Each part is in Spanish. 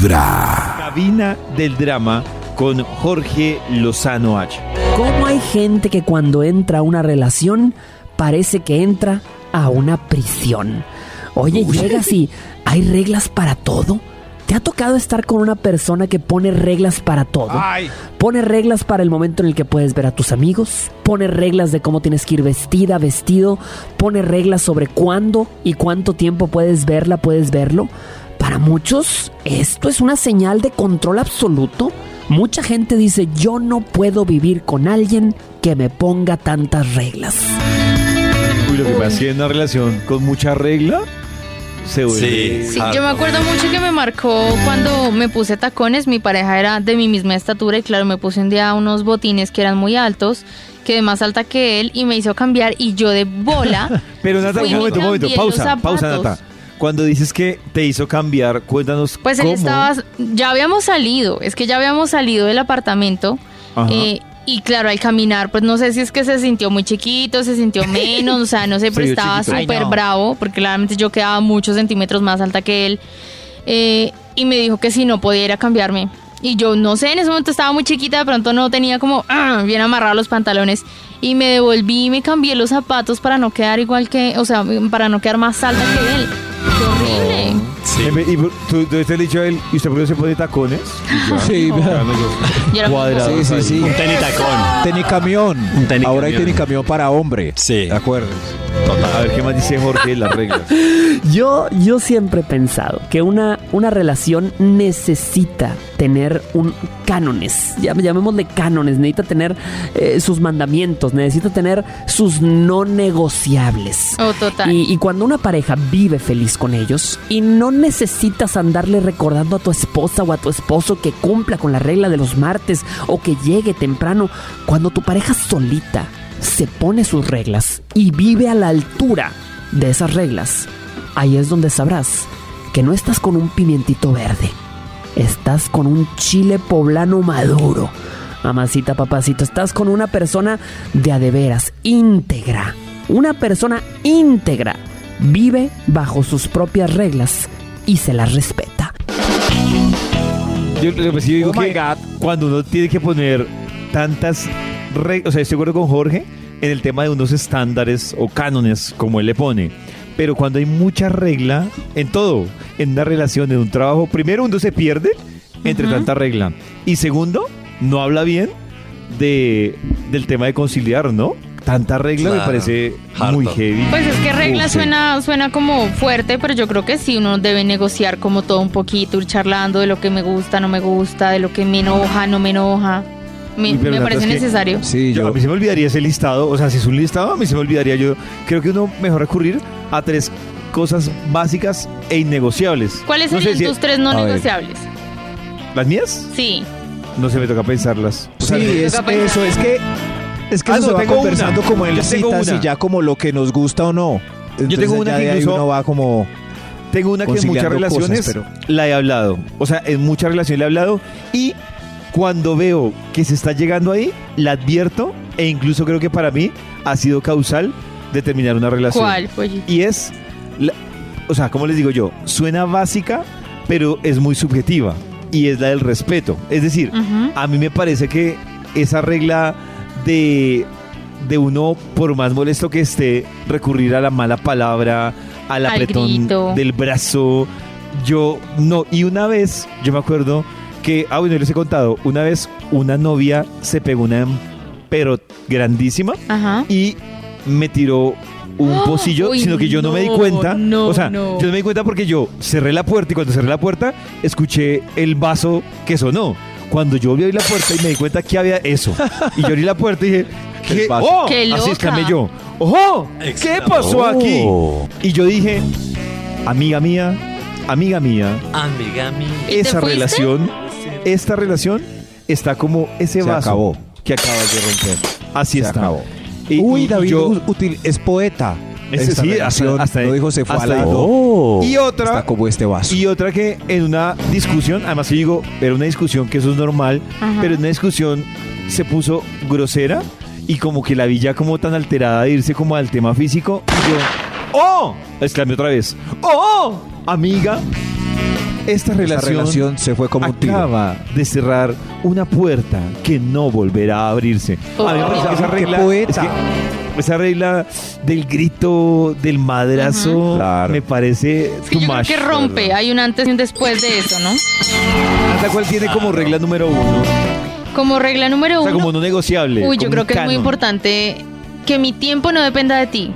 Vibra. Cabina del drama con Jorge Lozano H. ¿Cómo hay gente que cuando entra a una relación parece que entra a una prisión? Oye, llegas y hay reglas para todo. ¿Te ha tocado estar con una persona que pone reglas para todo? Ay. Pone reglas para el momento en el que puedes ver a tus amigos, pone reglas de cómo tienes que ir vestida, vestido, pone reglas sobre cuándo y cuánto tiempo puedes verla, puedes verlo. Para muchos, esto es una señal de control absoluto. Mucha gente dice, yo no puedo vivir con alguien que me ponga tantas reglas. Uy, lo que pasa es que en una relación con mucha regla se vuelve. Sí, yo me acuerdo mucho que me marcó cuando me puse tacones. Mi pareja era de mi misma estatura y claro, me puse un día unos botines que eran muy altos, quedé más alta que él y me hizo cambiar y yo de bola. Pero Nata, un momento, un momento, pausa, pausa. Nata. Cuando dices que te hizo cambiar, cuéntanos Pues él cómo. estaba, ya habíamos salido, es que ya habíamos salido del apartamento Ajá. eh, y claro, al caminar, pues no sé si es que se sintió muy chiquito, se sintió menos, o sea, no sé, Se pero estaba súper no. bravo, porque claramente yo quedaba muchos centímetros más alta que él, eh, y me dijo que si no podía ir a cambiarme. Y yo no sé, en ese momento estaba muy chiquita, de pronto no tenía como ah, bien amarrados los pantalones. Y me devolví y me cambié los zapatos para no quedar igual que, o sea, para no quedar más alta que él. ¡Qué horrible! Eh, Y tú, tú te has dicho a él, ¿y usted por qué se pone tacones? Y ya. Sí, Quedando yo era cuadrado sí, sí, sí. Un tenitacón. Tenicamión. Un tenicamión. Ahora hay tenicamión para hombre. Sí. ¿De acuerdo? A ver qué más dice Jorge las reglas. Yo, yo siempre he pensado que una, una relación necesita tener un cánones, llam- llamémosle cánones, necesita tener eh, sus mandamientos, necesita tener sus no negociables. Oh, total. Y, y cuando una pareja vive feliz con ellos y no necesitas andarle recordando a tu esposa o a tu esposo que cumpla con la regla de los martes o que llegue temprano, cuando tu pareja solita se pone sus reglas y vive a la altura de esas reglas, ahí es donde sabrás que no estás con un pimientito verde, estás con un chile poblano maduro. Mamacita, papacito, estás con una persona de a de veras, íntegra. Una persona íntegra. Vive bajo sus propias reglas y se las respeta. Yo, sí digo Oh my que God. cuando uno tiene que poner tantas reglas, o sea, estoy de acuerdo con Jorge en el tema de unos estándares o cánones, como él le pone. Pero cuando hay mucha regla en todo, en una relación, en un trabajo, primero uno se pierde entre Ujú. tanta regla. Y segundo, no habla bien de, del tema de conciliar, ¿no? Tanta regla me parece Harto. muy heavy. Pues es que regla Uf, sí. suena, suena como fuerte, pero yo creo que sí, uno debe negociar como todo un poquito, ir charlando de lo que me gusta, no me gusta, de lo que me enoja, no me enoja. Me, parece es que- necesario. Sí, Yo- yo. a mí se me olvidaría ese listado, o sea, si es un listado, a mí se me olvidaría. Yo creo que uno mejor recurrir a tres cosas básicas e innegociables. ¿Cuáles No serían si- tus tres no ver. negociables? ¿Las mías? Sí. No se me toca pensarlas. O sea, Sí, es toca pensar. eso, es que es que Ah, eso no, se va tengo conversando una. como en Yo citas y ya como lo que nos gusta o no. Entonces tengo una ya que incluso- uno va como tengo una que en muchas cosas, relaciones pero- la he hablado. O sea, en muchas relaciones la he hablado y cuando veo que se está llegando ahí, la advierto e incluso creo que para mí ha sido causal de terminar una relación. ¿Cuál, pollito? Y es, la- o sea, ¿cómo les digo yo? Suena básica, pero es muy subjetiva. Y es la del respeto. Es decir, a mí me parece que esa regla de, de uno, por más molesto que esté, recurrir a la mala palabra, al apretón grito. del brazo, yo no. Y una vez, yo me acuerdo que, ah, bueno, les he contado, una vez una novia se pegó una, pero grandísima, Ajá. y me tiró un pocillo, Uy, sino que yo no, me di cuenta. no, o sea, no. yo no me di cuenta porque yo cerré la puerta y cuando cerré la puerta escuché el vaso que sonó. Cuando yo abrí la puerta y me di cuenta que había eso. Y yo abrí la puerta y dije, ¿qué? ¡Oh! ¡Qué Así loca! exclamé yo. ¡Ojo! ¿Qué pasó aquí? Oh. Y yo dije, amiga mía, amiga mía, Amiga mía. ¿Y te esa fuiste? relación, esta relación está como ese Se vaso acabó. que acabas de romper. Así se está. acabó. Y- Uy, y David yo- es poeta. Ese sí, hasta- hasta- no dijo se fue hasta al lado. Oh. Y otra, Está como este vaso. y otra que en una discusión, además yo digo, era una discusión que eso es normal, Ajá. pero en una discusión se puso grosera y como que la vi ya como tan alterada de irse como al tema físico. Y yo, ¡oh! Exclamé otra vez, ¡oh! Amiga, esta relación, relación se fue como un tiro. acaba de cerrar una puerta que no volverá a abrirse. A mí me parece que esa Qué regla, poeta. es que esa regla del grito, del madrazo, Claro. me parece que too yo creo much, que rompe, verdad. hay un antes y un después de eso, ¿no? Cada cual tiene como regla número uno, Como regla número o sea, uno, como no negociable. uy, yo creo que es muy importante que mi tiempo no dependa de ti.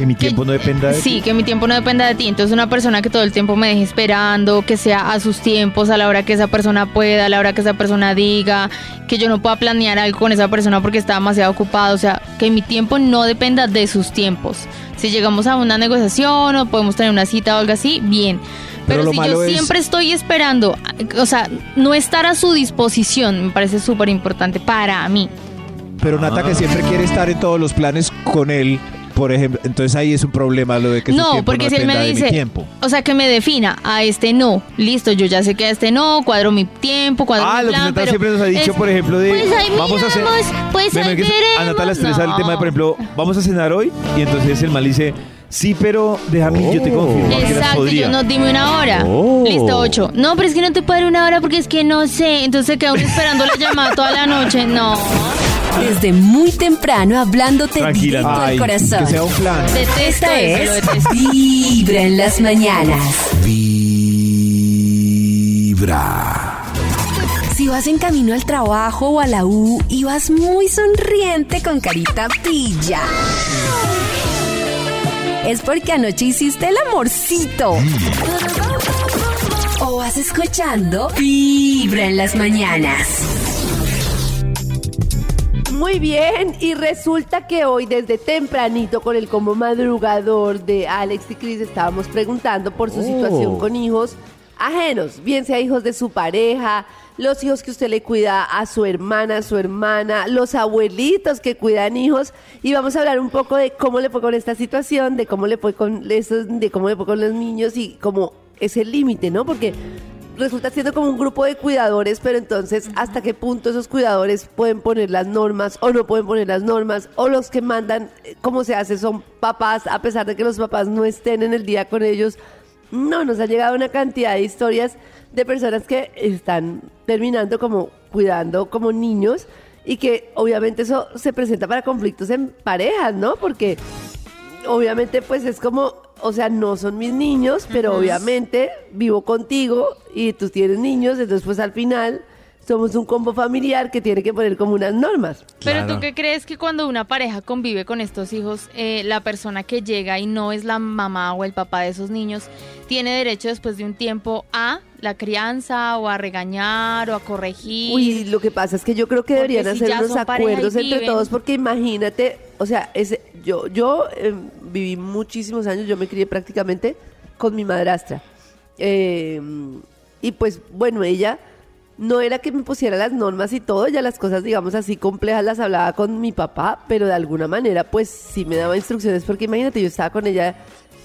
Que mi tiempo que- no dependa de Sí, ti. que mi tiempo no dependa de ti. Entonces una persona que todo el tiempo me deje esperando, que sea a sus tiempos, a la hora que esa persona pueda, a la hora que esa persona diga, que yo no pueda planear algo con esa persona porque está demasiado ocupado. O sea, que mi tiempo no dependa de sus tiempos. Si llegamos a una negociación o podemos tener una cita o algo así, bien. Pero si yo es- siempre estoy esperando, o sea, no estar a su disposición me parece súper importante para mí. Pero Nata que siempre quiere estar en todos los planes con él, por ejemplo, entonces ahí es un problema lo de que su No, tiempo porque no si él me dice, tiempo. o sea, que me defina a este no, listo, yo ya sé que a este no, cuadro mi tiempo, cuadro Ah, mi lo que plan, Nata pero siempre nos ha dicho, es- por ejemplo, de pues ahí vamos a hacer. miramos, pues ahí a Nata la veremos. estresa el tema de, por ejemplo, vamos a cenar hoy y entonces el mal dice, sí, pero déjame, yo te confirmo. Exacto, yo no, dime una hora. Oh. Listo, ocho. No, pero es que no te puedo dar una hora porque es que no sé. Entonces queda uno esperando la llamada toda la noche. No. Desde muy temprano hablándote Tranquila, directo Ay, al corazón. que sea un plan. Detesto lo es detesto. Vibra en las mañanas. Vibra. Si vas en camino al trabajo o a la U y vas muy sonriente con carita pilla. Es porque anoche hiciste el amorcito. O vas escuchando Vibra en las mañanas. Muy bien, y resulta que hoy desde tempranito con el combo madrugador de Alex y Chris estábamos preguntando por su situación con hijos ajenos, bien sea hijos de su pareja, los hijos que usted le cuida a su hermana, a su hermana, los abuelitos que cuidan hijos, y vamos a hablar un poco de cómo le fue con esta situación, de cómo le fue con esos, de cómo le fue con los niños y cómo es el límite, ¿no? Porque resulta siendo como un grupo de cuidadores, pero entonces hasta qué punto esos cuidadores pueden poner las normas o no pueden poner las normas, o los que mandan eh, cómo se hace son papás, a pesar de que los papás no estén en el día con ellos. No, nos ha llegado una cantidad de historias de personas que están terminando como cuidando como niños y que obviamente eso se presenta para conflictos en parejas, ¿no? Porque obviamente pues es como, o sea, no son mis niños, pero obviamente vivo contigo y tú tienes niños, entonces pues al final somos un combo familiar que tiene que poner como unas normas. Pero tú qué crees que cuando una pareja convive con estos hijos, eh, la persona que llega y no es la mamá o el papá de esos niños, tiene derecho después de un tiempo a la crianza o a regañar o a corregir? Uy, lo que pasa es que yo creo que Porque deberían si hacer unos acuerdos entre todos, porque imagínate, o sea, ese, yo, yo eh, viví muchísimos años, yo me crié prácticamente con mi madrastra. Eh, y pues, bueno, ella no era que me pusiera las normas y todo, ya las cosas, digamos así, complejas las hablaba con mi papá, pero de alguna manera, pues sí me daba instrucciones, porque imagínate, yo estaba con ella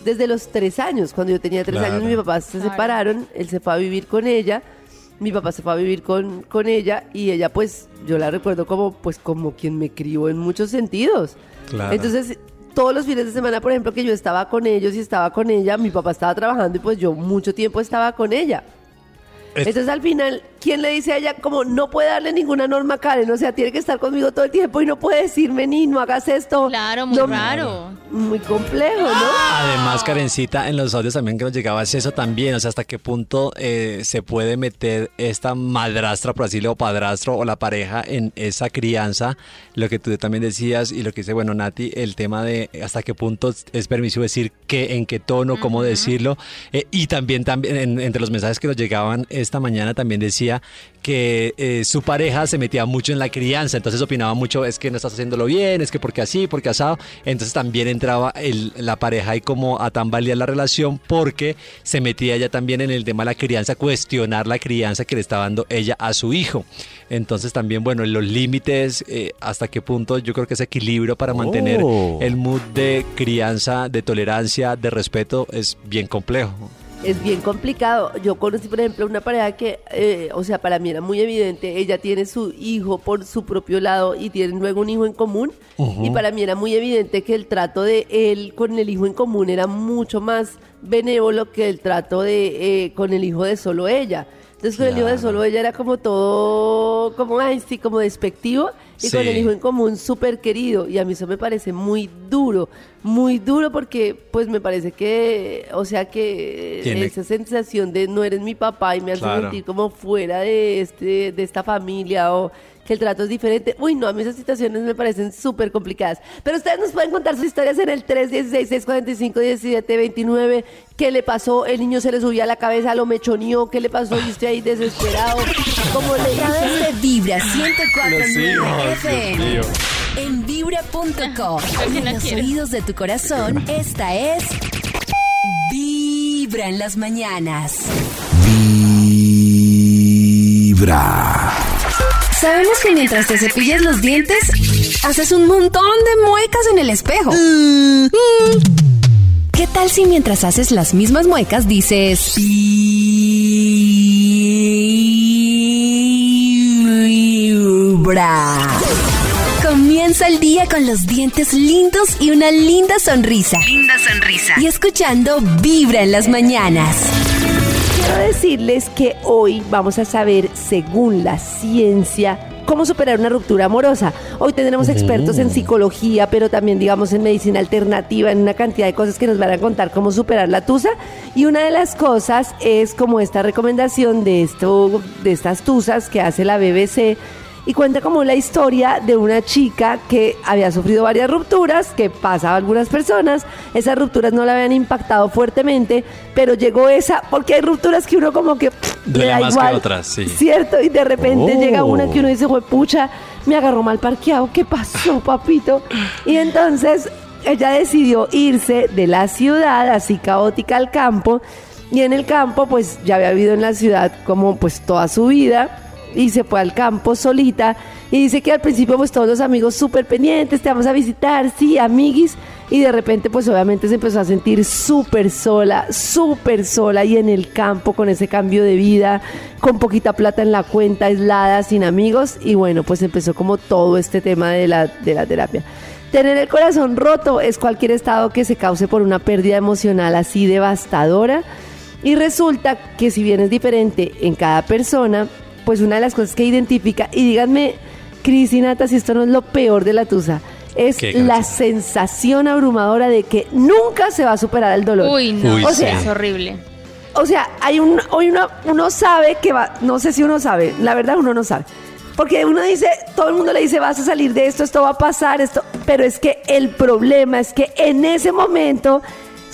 desde los tres años. Cuando yo tenía tres años, mi papá se Claro. separaron, él se fue a vivir con ella, mi papá se fue a vivir con, con ella y ella, pues, yo la recuerdo como, pues, como quien me crió en muchos sentidos. Entonces, todos los fines de semana, por ejemplo, que yo estaba con ellos y estaba con ella, mi papá estaba trabajando y pues yo mucho tiempo estaba con ella. Entonces al final, ¿quién le dice a ella como no puede darle ninguna norma a Karen? O sea, tiene que estar conmigo todo el tiempo y no puede decirme ni no hagas esto. Claro, muy No- raro. Muy complejo, ¿no? Además, Karencita, en los audios también que nos llegaba es eso también, o sea, hasta qué punto eh, se puede meter esta madrastra, por así decirlo, o padrastro o la pareja en esa crianza, lo que tú también decías y lo que dice, bueno, Nati, el tema de hasta qué punto es permisivo decir qué, en qué tono, cómo decirlo, eh, y también, también en- entre los mensajes que nos llegaban esta mañana también decía que eh, su pareja se metía mucho en la crianza, entonces opinaba mucho, es que no estás haciéndolo bien, es que porque así, porque asado, entonces también entraba el- la pareja ahí como a tambalear la relación porque se metía ella también en el tema de la crianza, cuestionar la crianza que le estaba dando ella a su hijo. Entonces también, bueno, los límites, eh, hasta qué punto yo creo que ese equilibrio para mantener Oh. el mood de crianza, de tolerancia, de respeto es bien complejo. Es bien complicado. Yo conocí, por ejemplo, una pareja que, eh, o sea, para mí era muy evidente, ella tiene su hijo por su propio lado y tienen luego un hijo en común. Y para mí era muy evidente que el trato de él con el hijo en común era mucho más benévolo que el trato de eh, con el hijo de solo ella. Entonces con el hijo de solo ella era como todo, como, ay, sí, como despectivo. Y con el hijo en común súper querido. Y a mí eso me parece muy duro, muy duro porque pues me parece que, o sea que Tiene- esa sensación de no eres mi papá y me hace Claro. sentir como fuera de, este, de esta familia o que el trato es diferente. Uy, no, a mí esas situaciones me parecen súper complicadas. Pero ustedes nos pueden contar sus historias en el 316-645-1729. ¿Qué le pasó? El niño se le subía a la cabeza, lo mechoneó. ¿Qué le pasó? Y usted ahí desesperado. ¿Cómo le hizo? de Vibra 104.9 Los hijos, FM. En vibra.com. En los oídos de tu corazón, esta es Vibra en las mañanas. Vibra. Sabemos que mientras te cepillas los dientes, haces un montón de muecas en el espejo. ¿Qué tal si mientras haces las mismas muecas dices... Vibra? Comienza el día con los dientes lindos y una linda sonrisa. Linda sonrisa. Y escuchando Vibra en las mañanas. Quiero decirles que hoy vamos a saber, según la ciencia, cómo superar una ruptura amorosa. Hoy tendremos expertos en psicología, pero también, digamos, en medicina alternativa, en una cantidad de cosas que nos van a contar cómo superar la tusa. Y una de las cosas es como esta recomendación de, esto, de estas tusas que hace la BBC y cuenta como la historia de una chica que había sufrido varias rupturas, que pasa a algunas personas, esas rupturas no la habían impactado fuertemente, pero llegó esa, porque hay rupturas que uno como que Duele más que otras, sí. cierto, y de repente Oh. llega una que uno dice, pucha, me agarró mal parqueado, ¿qué pasó, papito? Y entonces ella decidió irse de la ciudad, así caótica, al campo, y en el campo, pues ya había vivido en la ciudad como pues toda su vida, y se fue al campo solita y dice que al principio pues todos los amigos súper pendientes, te vamos a visitar, sí, amiguis, y de repente pues obviamente se empezó a sentir súper sola, súper sola y en el campo con ese cambio de vida, con poquita plata en la cuenta, aislada, sin amigos y bueno pues empezó como todo este tema de la, de la terapia. Tener el corazón roto es cualquier estado que se cause por una pérdida emocional así devastadora. Y resulta que si bien es diferente en cada persona, pues una de las cosas que identifica, y díganme, Cris y Nata, si esto no es lo peor de la tusa, es ¿Qué, la sensación abrumadora de que nunca se va a superar el dolor. Uy, no, Uy, O sí. sea, es horrible. o sea, hay un, hoy uno, uno sabe que va, no sé si uno sabe, la verdad uno no sabe. Porque uno dice, todo el mundo le dice, vas a salir de esto, esto va a pasar, esto, pero es que el problema es que en ese momento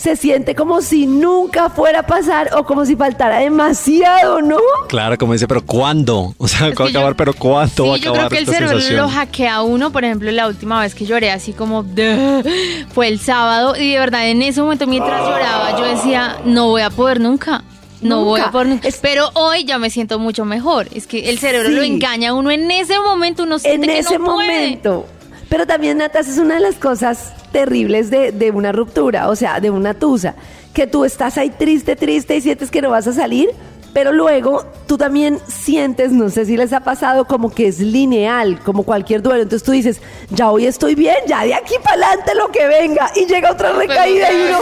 se siente como si nunca fuera a pasar o como si faltara demasiado, ¿no? Claro, como dice, pero ¿cuándo? O sea, ¿cuándo que yo- acabar? Pero ¿cuánto va a Sí, yo acabar creo que el cerebro sensación? lo hackea a uno. Por ejemplo, la última vez que lloré así como de- fue el sábado y de verdad en ese momento mientras lloraba yo decía no voy a poder nunca. No Nunca. voy a poder nunca. Es- Pero hoy ya me siento mucho mejor. Es que el cerebro Sí. lo engaña a uno en ese momento. Uno en siente que ese no puede. momento. Pero también, Natas, es una de las cosas terribles de, de una ruptura, o sea, de una tusa, que tú estás ahí triste, triste y sientes que no vas a salir, pero luego tú también sientes, no sé si les ha pasado, como que es lineal, como cualquier duelo. Entonces tú dices, ya hoy estoy bien, ya de aquí para adelante lo que venga, y llega otra recaída y uno,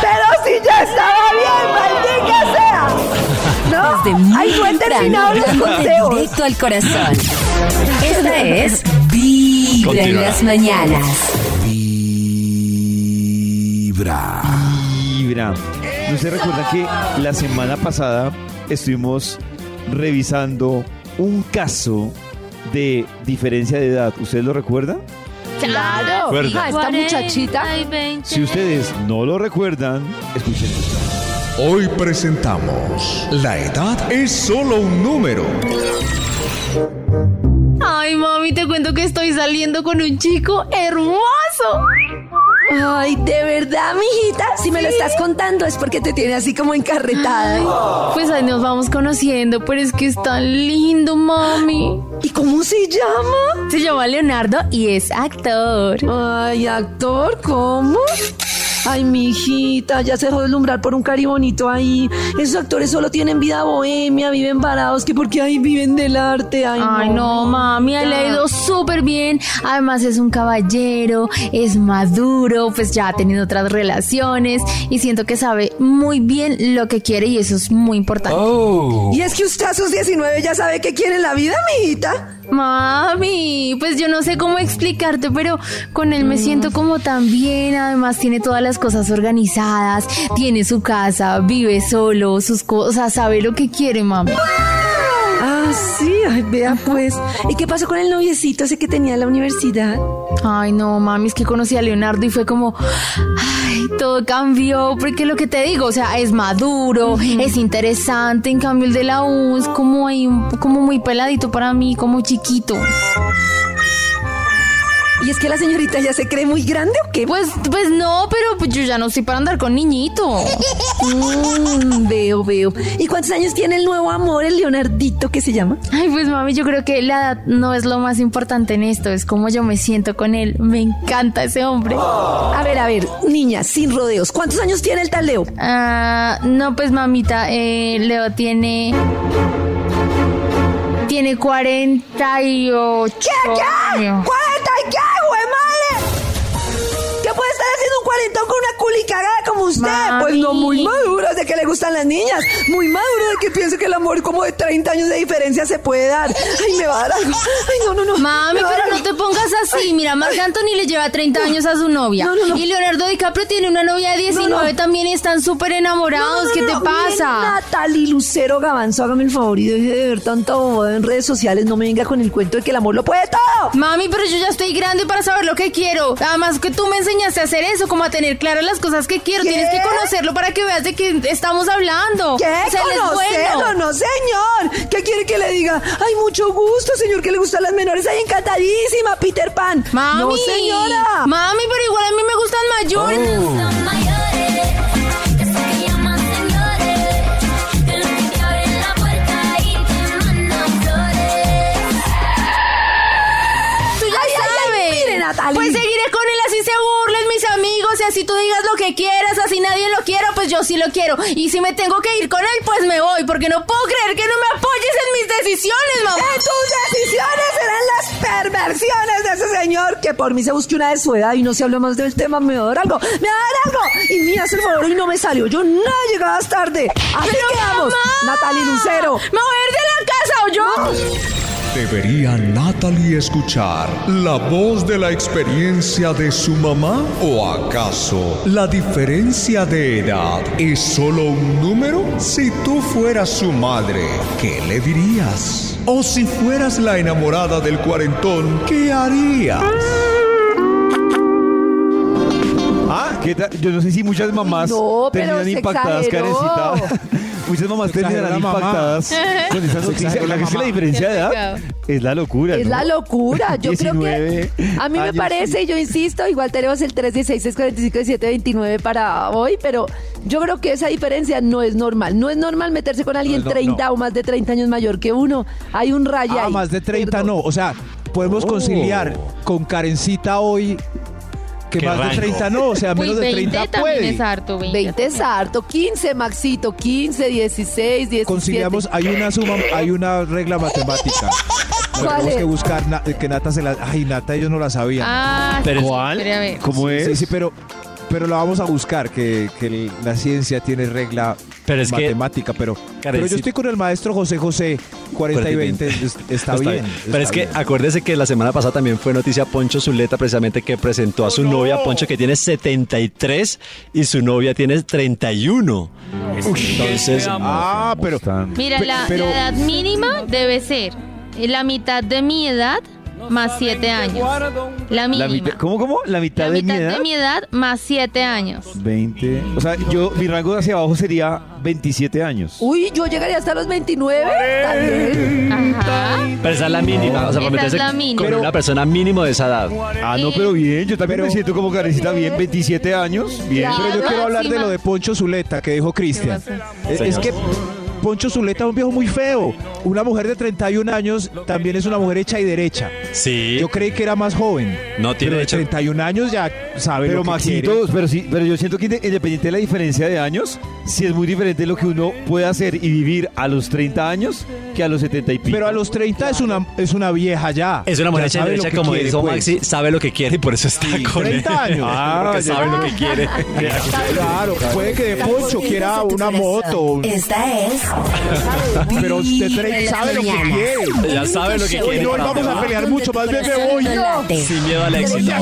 pero si ya estaba bien, maldita sea. ¿No? Desde muy Ahí no he terminado los consejos. directo al corazón. Esta es Vibra en las mañanas. Vibra. Vibra. ¿No se recuerdan que la semana pasada estuvimos revisando un caso de diferencia de edad? ¿Ustedes lo recuerdan? Claro. Recuerda. Ah, esta muchachita. Si ustedes no lo recuerdan, escuchen esto. Hoy presentamos La edad es solo un número. Ay, mami, te cuento que estoy saliendo con un chico hermoso. Ay, de verdad, mijita. Si me lo estás contando es porque te tiene así como encarretada. Pues ahí nos vamos conociendo, pero es que es tan lindo, mami. ¿Y cómo se llama? Se llama Leonardo y es actor. Ay, actor, ¿cómo? Ay, mi hijita, ya se dejó deslumbrar por un cari bonito ahí. Esos actores solo tienen vida bohemia, viven varados, que porque ahí viven del arte. Ay, Ay, no, mami, ha leído súper bien. Además es un caballero, es maduro, pues ya ha tenido otras relaciones y siento que sabe muy bien lo que quiere y eso es muy importante. Y es que usted a sus 19 ya sabe qué quiere en la vida, mijita. Mami, pues yo no sé cómo explicarte, pero con él me siento como tan bien. Además, tiene todas las cosas organizadas, tiene su casa, vive solo, sus cosas, sabe lo que quiere, mami. Ah, sí, ay, vea pues. ¿Y qué pasó con el noviecito ese que tenía en la universidad? Ay, no, mami, es que conocí a Leonardo y fue como, ay, todo cambió, porque lo que te digo, o sea, es maduro, es interesante, en cambio el de la U es como ahí, como muy peladito para mí, como chiquito. ¿Y es que la señorita ya se cree muy grande o qué? Pues, pues no, pero pues yo ya no estoy para andar con niñito. Mm, veo, veo. ¿Y cuántos años tiene el nuevo amor, el Leonardito que se llama? Ay, pues mami, yo creo que la edad no es lo más importante en esto, es como yo me siento con él. Me encanta ese hombre. A ver, a ver, niña, sin rodeos. ¿Cuántos años tiene el tal Leo? Ah, no, pues mamita, eh, Leo tiene. Tiene 48. ¿Qué, qué? años. Cuarentón con una culicagada como usted? Mami. Pues no, muy maduro de que le gustan las niñas. Muy maduro de que piense que el amor como de 30 años de diferencia se puede dar. Ay, me va a dar algo. Ay, no, no, no. Mami, pero no te pongas así. Mira, Marc Anthony le lleva 30 años a su novia. No, no, no. Y Leonardo DiCaprio tiene una novia de 19 No, no. también y están súper enamorados. ¿Qué te pasa? Natalie Lucero Gavanzo, hágame el favor y deje de ver bobada en redes sociales. No me venga con el cuento de que el amor lo puede todo. Mami, pero yo ya estoy grande para saber lo que quiero. Además que tú me enseñaste a hacer eso, como a tener claras las cosas que quiero. ¿Qué? Tienes que conocerlo para que veas de qué estamos hablando. ¿Qué? O sea, Conocerlo, bueno. no señor. ¿Qué quiere que le diga? Ay, mucho gusto, señor, que le gustan las menores. Ay, encantadísima, Peter Pan. Mami. No, señora. Mami, pero igual a mí me gustan mayores. Son y así tú digas lo que quieras, así nadie lo quiera, pues yo sí lo quiero. Y si me tengo que ir con él, pues me voy, porque no puedo creer que no me apoyes en mis decisiones, mamá. Eh, tus decisiones serán las perversiones de ese señor que por mí se busque una de su edad y no se habló más del tema. Me va a dar algo, me va a dar algo. Y mira, hace el favor y no me salió. Yo no llegabas tarde. Así Pero, quedamos. Natalie Lucero. Me voy a ir de la casa, ¿o yo? ¿Debería Natalie escuchar la voz de la experiencia de su mamá? ¿O acaso la diferencia de edad es solo un número? Si tú fueras su madre, ¿qué le dirías? O si fueras la enamorada del cuarentón, ¿qué harías? Ah, ¿qué tal? Yo no sé si muchas mamás No, terminan impactadas, exageró. Muchas mamás terminarán impactadas con esa noticia. exageró La, la es que la diferencia de edad es la locura, Es ¿no? la locura. Yo creo 19 que a mí me parece, y yo insisto, igual tenemos el 316 45 729 para hoy, pero yo creo que esa diferencia no es normal. No es normal meterse con alguien No, no, 30 no. o más de 30 años mayor que uno. Hay un rayo Ah, ahí. más de 30 Perdón. no. O sea, podemos Oh. conciliar con Karencita hoy que ¿Qué más rango? de 30 no. O sea, Uy, menos de 20 30 también puede. es harto, 20. 20 es harto, 15 Maxito, 15, 16, 17. Conciliamos, hay una suma, hay una regla matemática. ¿Cuál Tenemos es? que buscar na- que Nata se la. Ay, Nata, ellos no la sabían. Ah, Pero ¿Cuál? ¿Cómo es? Sí, sí, pero, pero la vamos a buscar, que, la ciencia tiene regla Pero es que- matemática, pero, pero yo estoy con el maestro José José, 40 y 20, es- está, bien. Pero es que bien. acuérdese que la semana pasada también fue noticia Poncho Zuleta, precisamente que presentó a su novia Poncho que tiene 73 y su novia tiene 31. Entonces, Ah, pero... Mira, la, pero- la edad mínima debe ser la mitad de mi edad más 7 años. La La mínima. mitad- ¿Cómo, cómo? La mitad, La de mi mitad edad. de mi edad más 7 años. 20. O sea, yo, mi rango hacia abajo sería 27 años. Uy, yo llegaría hasta los 29. También. Ajá. pero esa es la mínima, o sea, para es meterse la mínima. con Pero- una persona mínimo de esa edad. Ah, no, pero bien. Yo también Pero- me siento como carecita bien. 27 años. Bien. Claro. Pero yo quiero hablar de lo de Poncho Zuleta que dijo Cristian. Es, Señor. es que Poncho Zuleta es un viejo muy feo. Una mujer de 31 años también es una mujer hecha y derecha. Sí. Yo creí que era más joven. No tiene pero de hecho- 31 años ya sabe Pero lo que Maxito, quiere. pero sí, pero yo siento que inde- independiente de la diferencia de años, sí es muy diferente lo que uno puede hacer y vivir a los 30 años que a los 70 y pico. Pero a los 30 es una, es una vieja ya. Es una mujer hecha y sabe lo derecha, que como quiere, dijo pues. Maxi, sabe lo que quiere y por eso está Sí, con 30 él. años. Ah, Porque sabe lo que quiere. Claro, puede que de Poncho quiera una moto. Esta es Pero usted sabe lo que quiere. Ya sabe lo que quiere. no hoy para vamos a pelear mucho, más bien me voy. Sin miedo al éxito.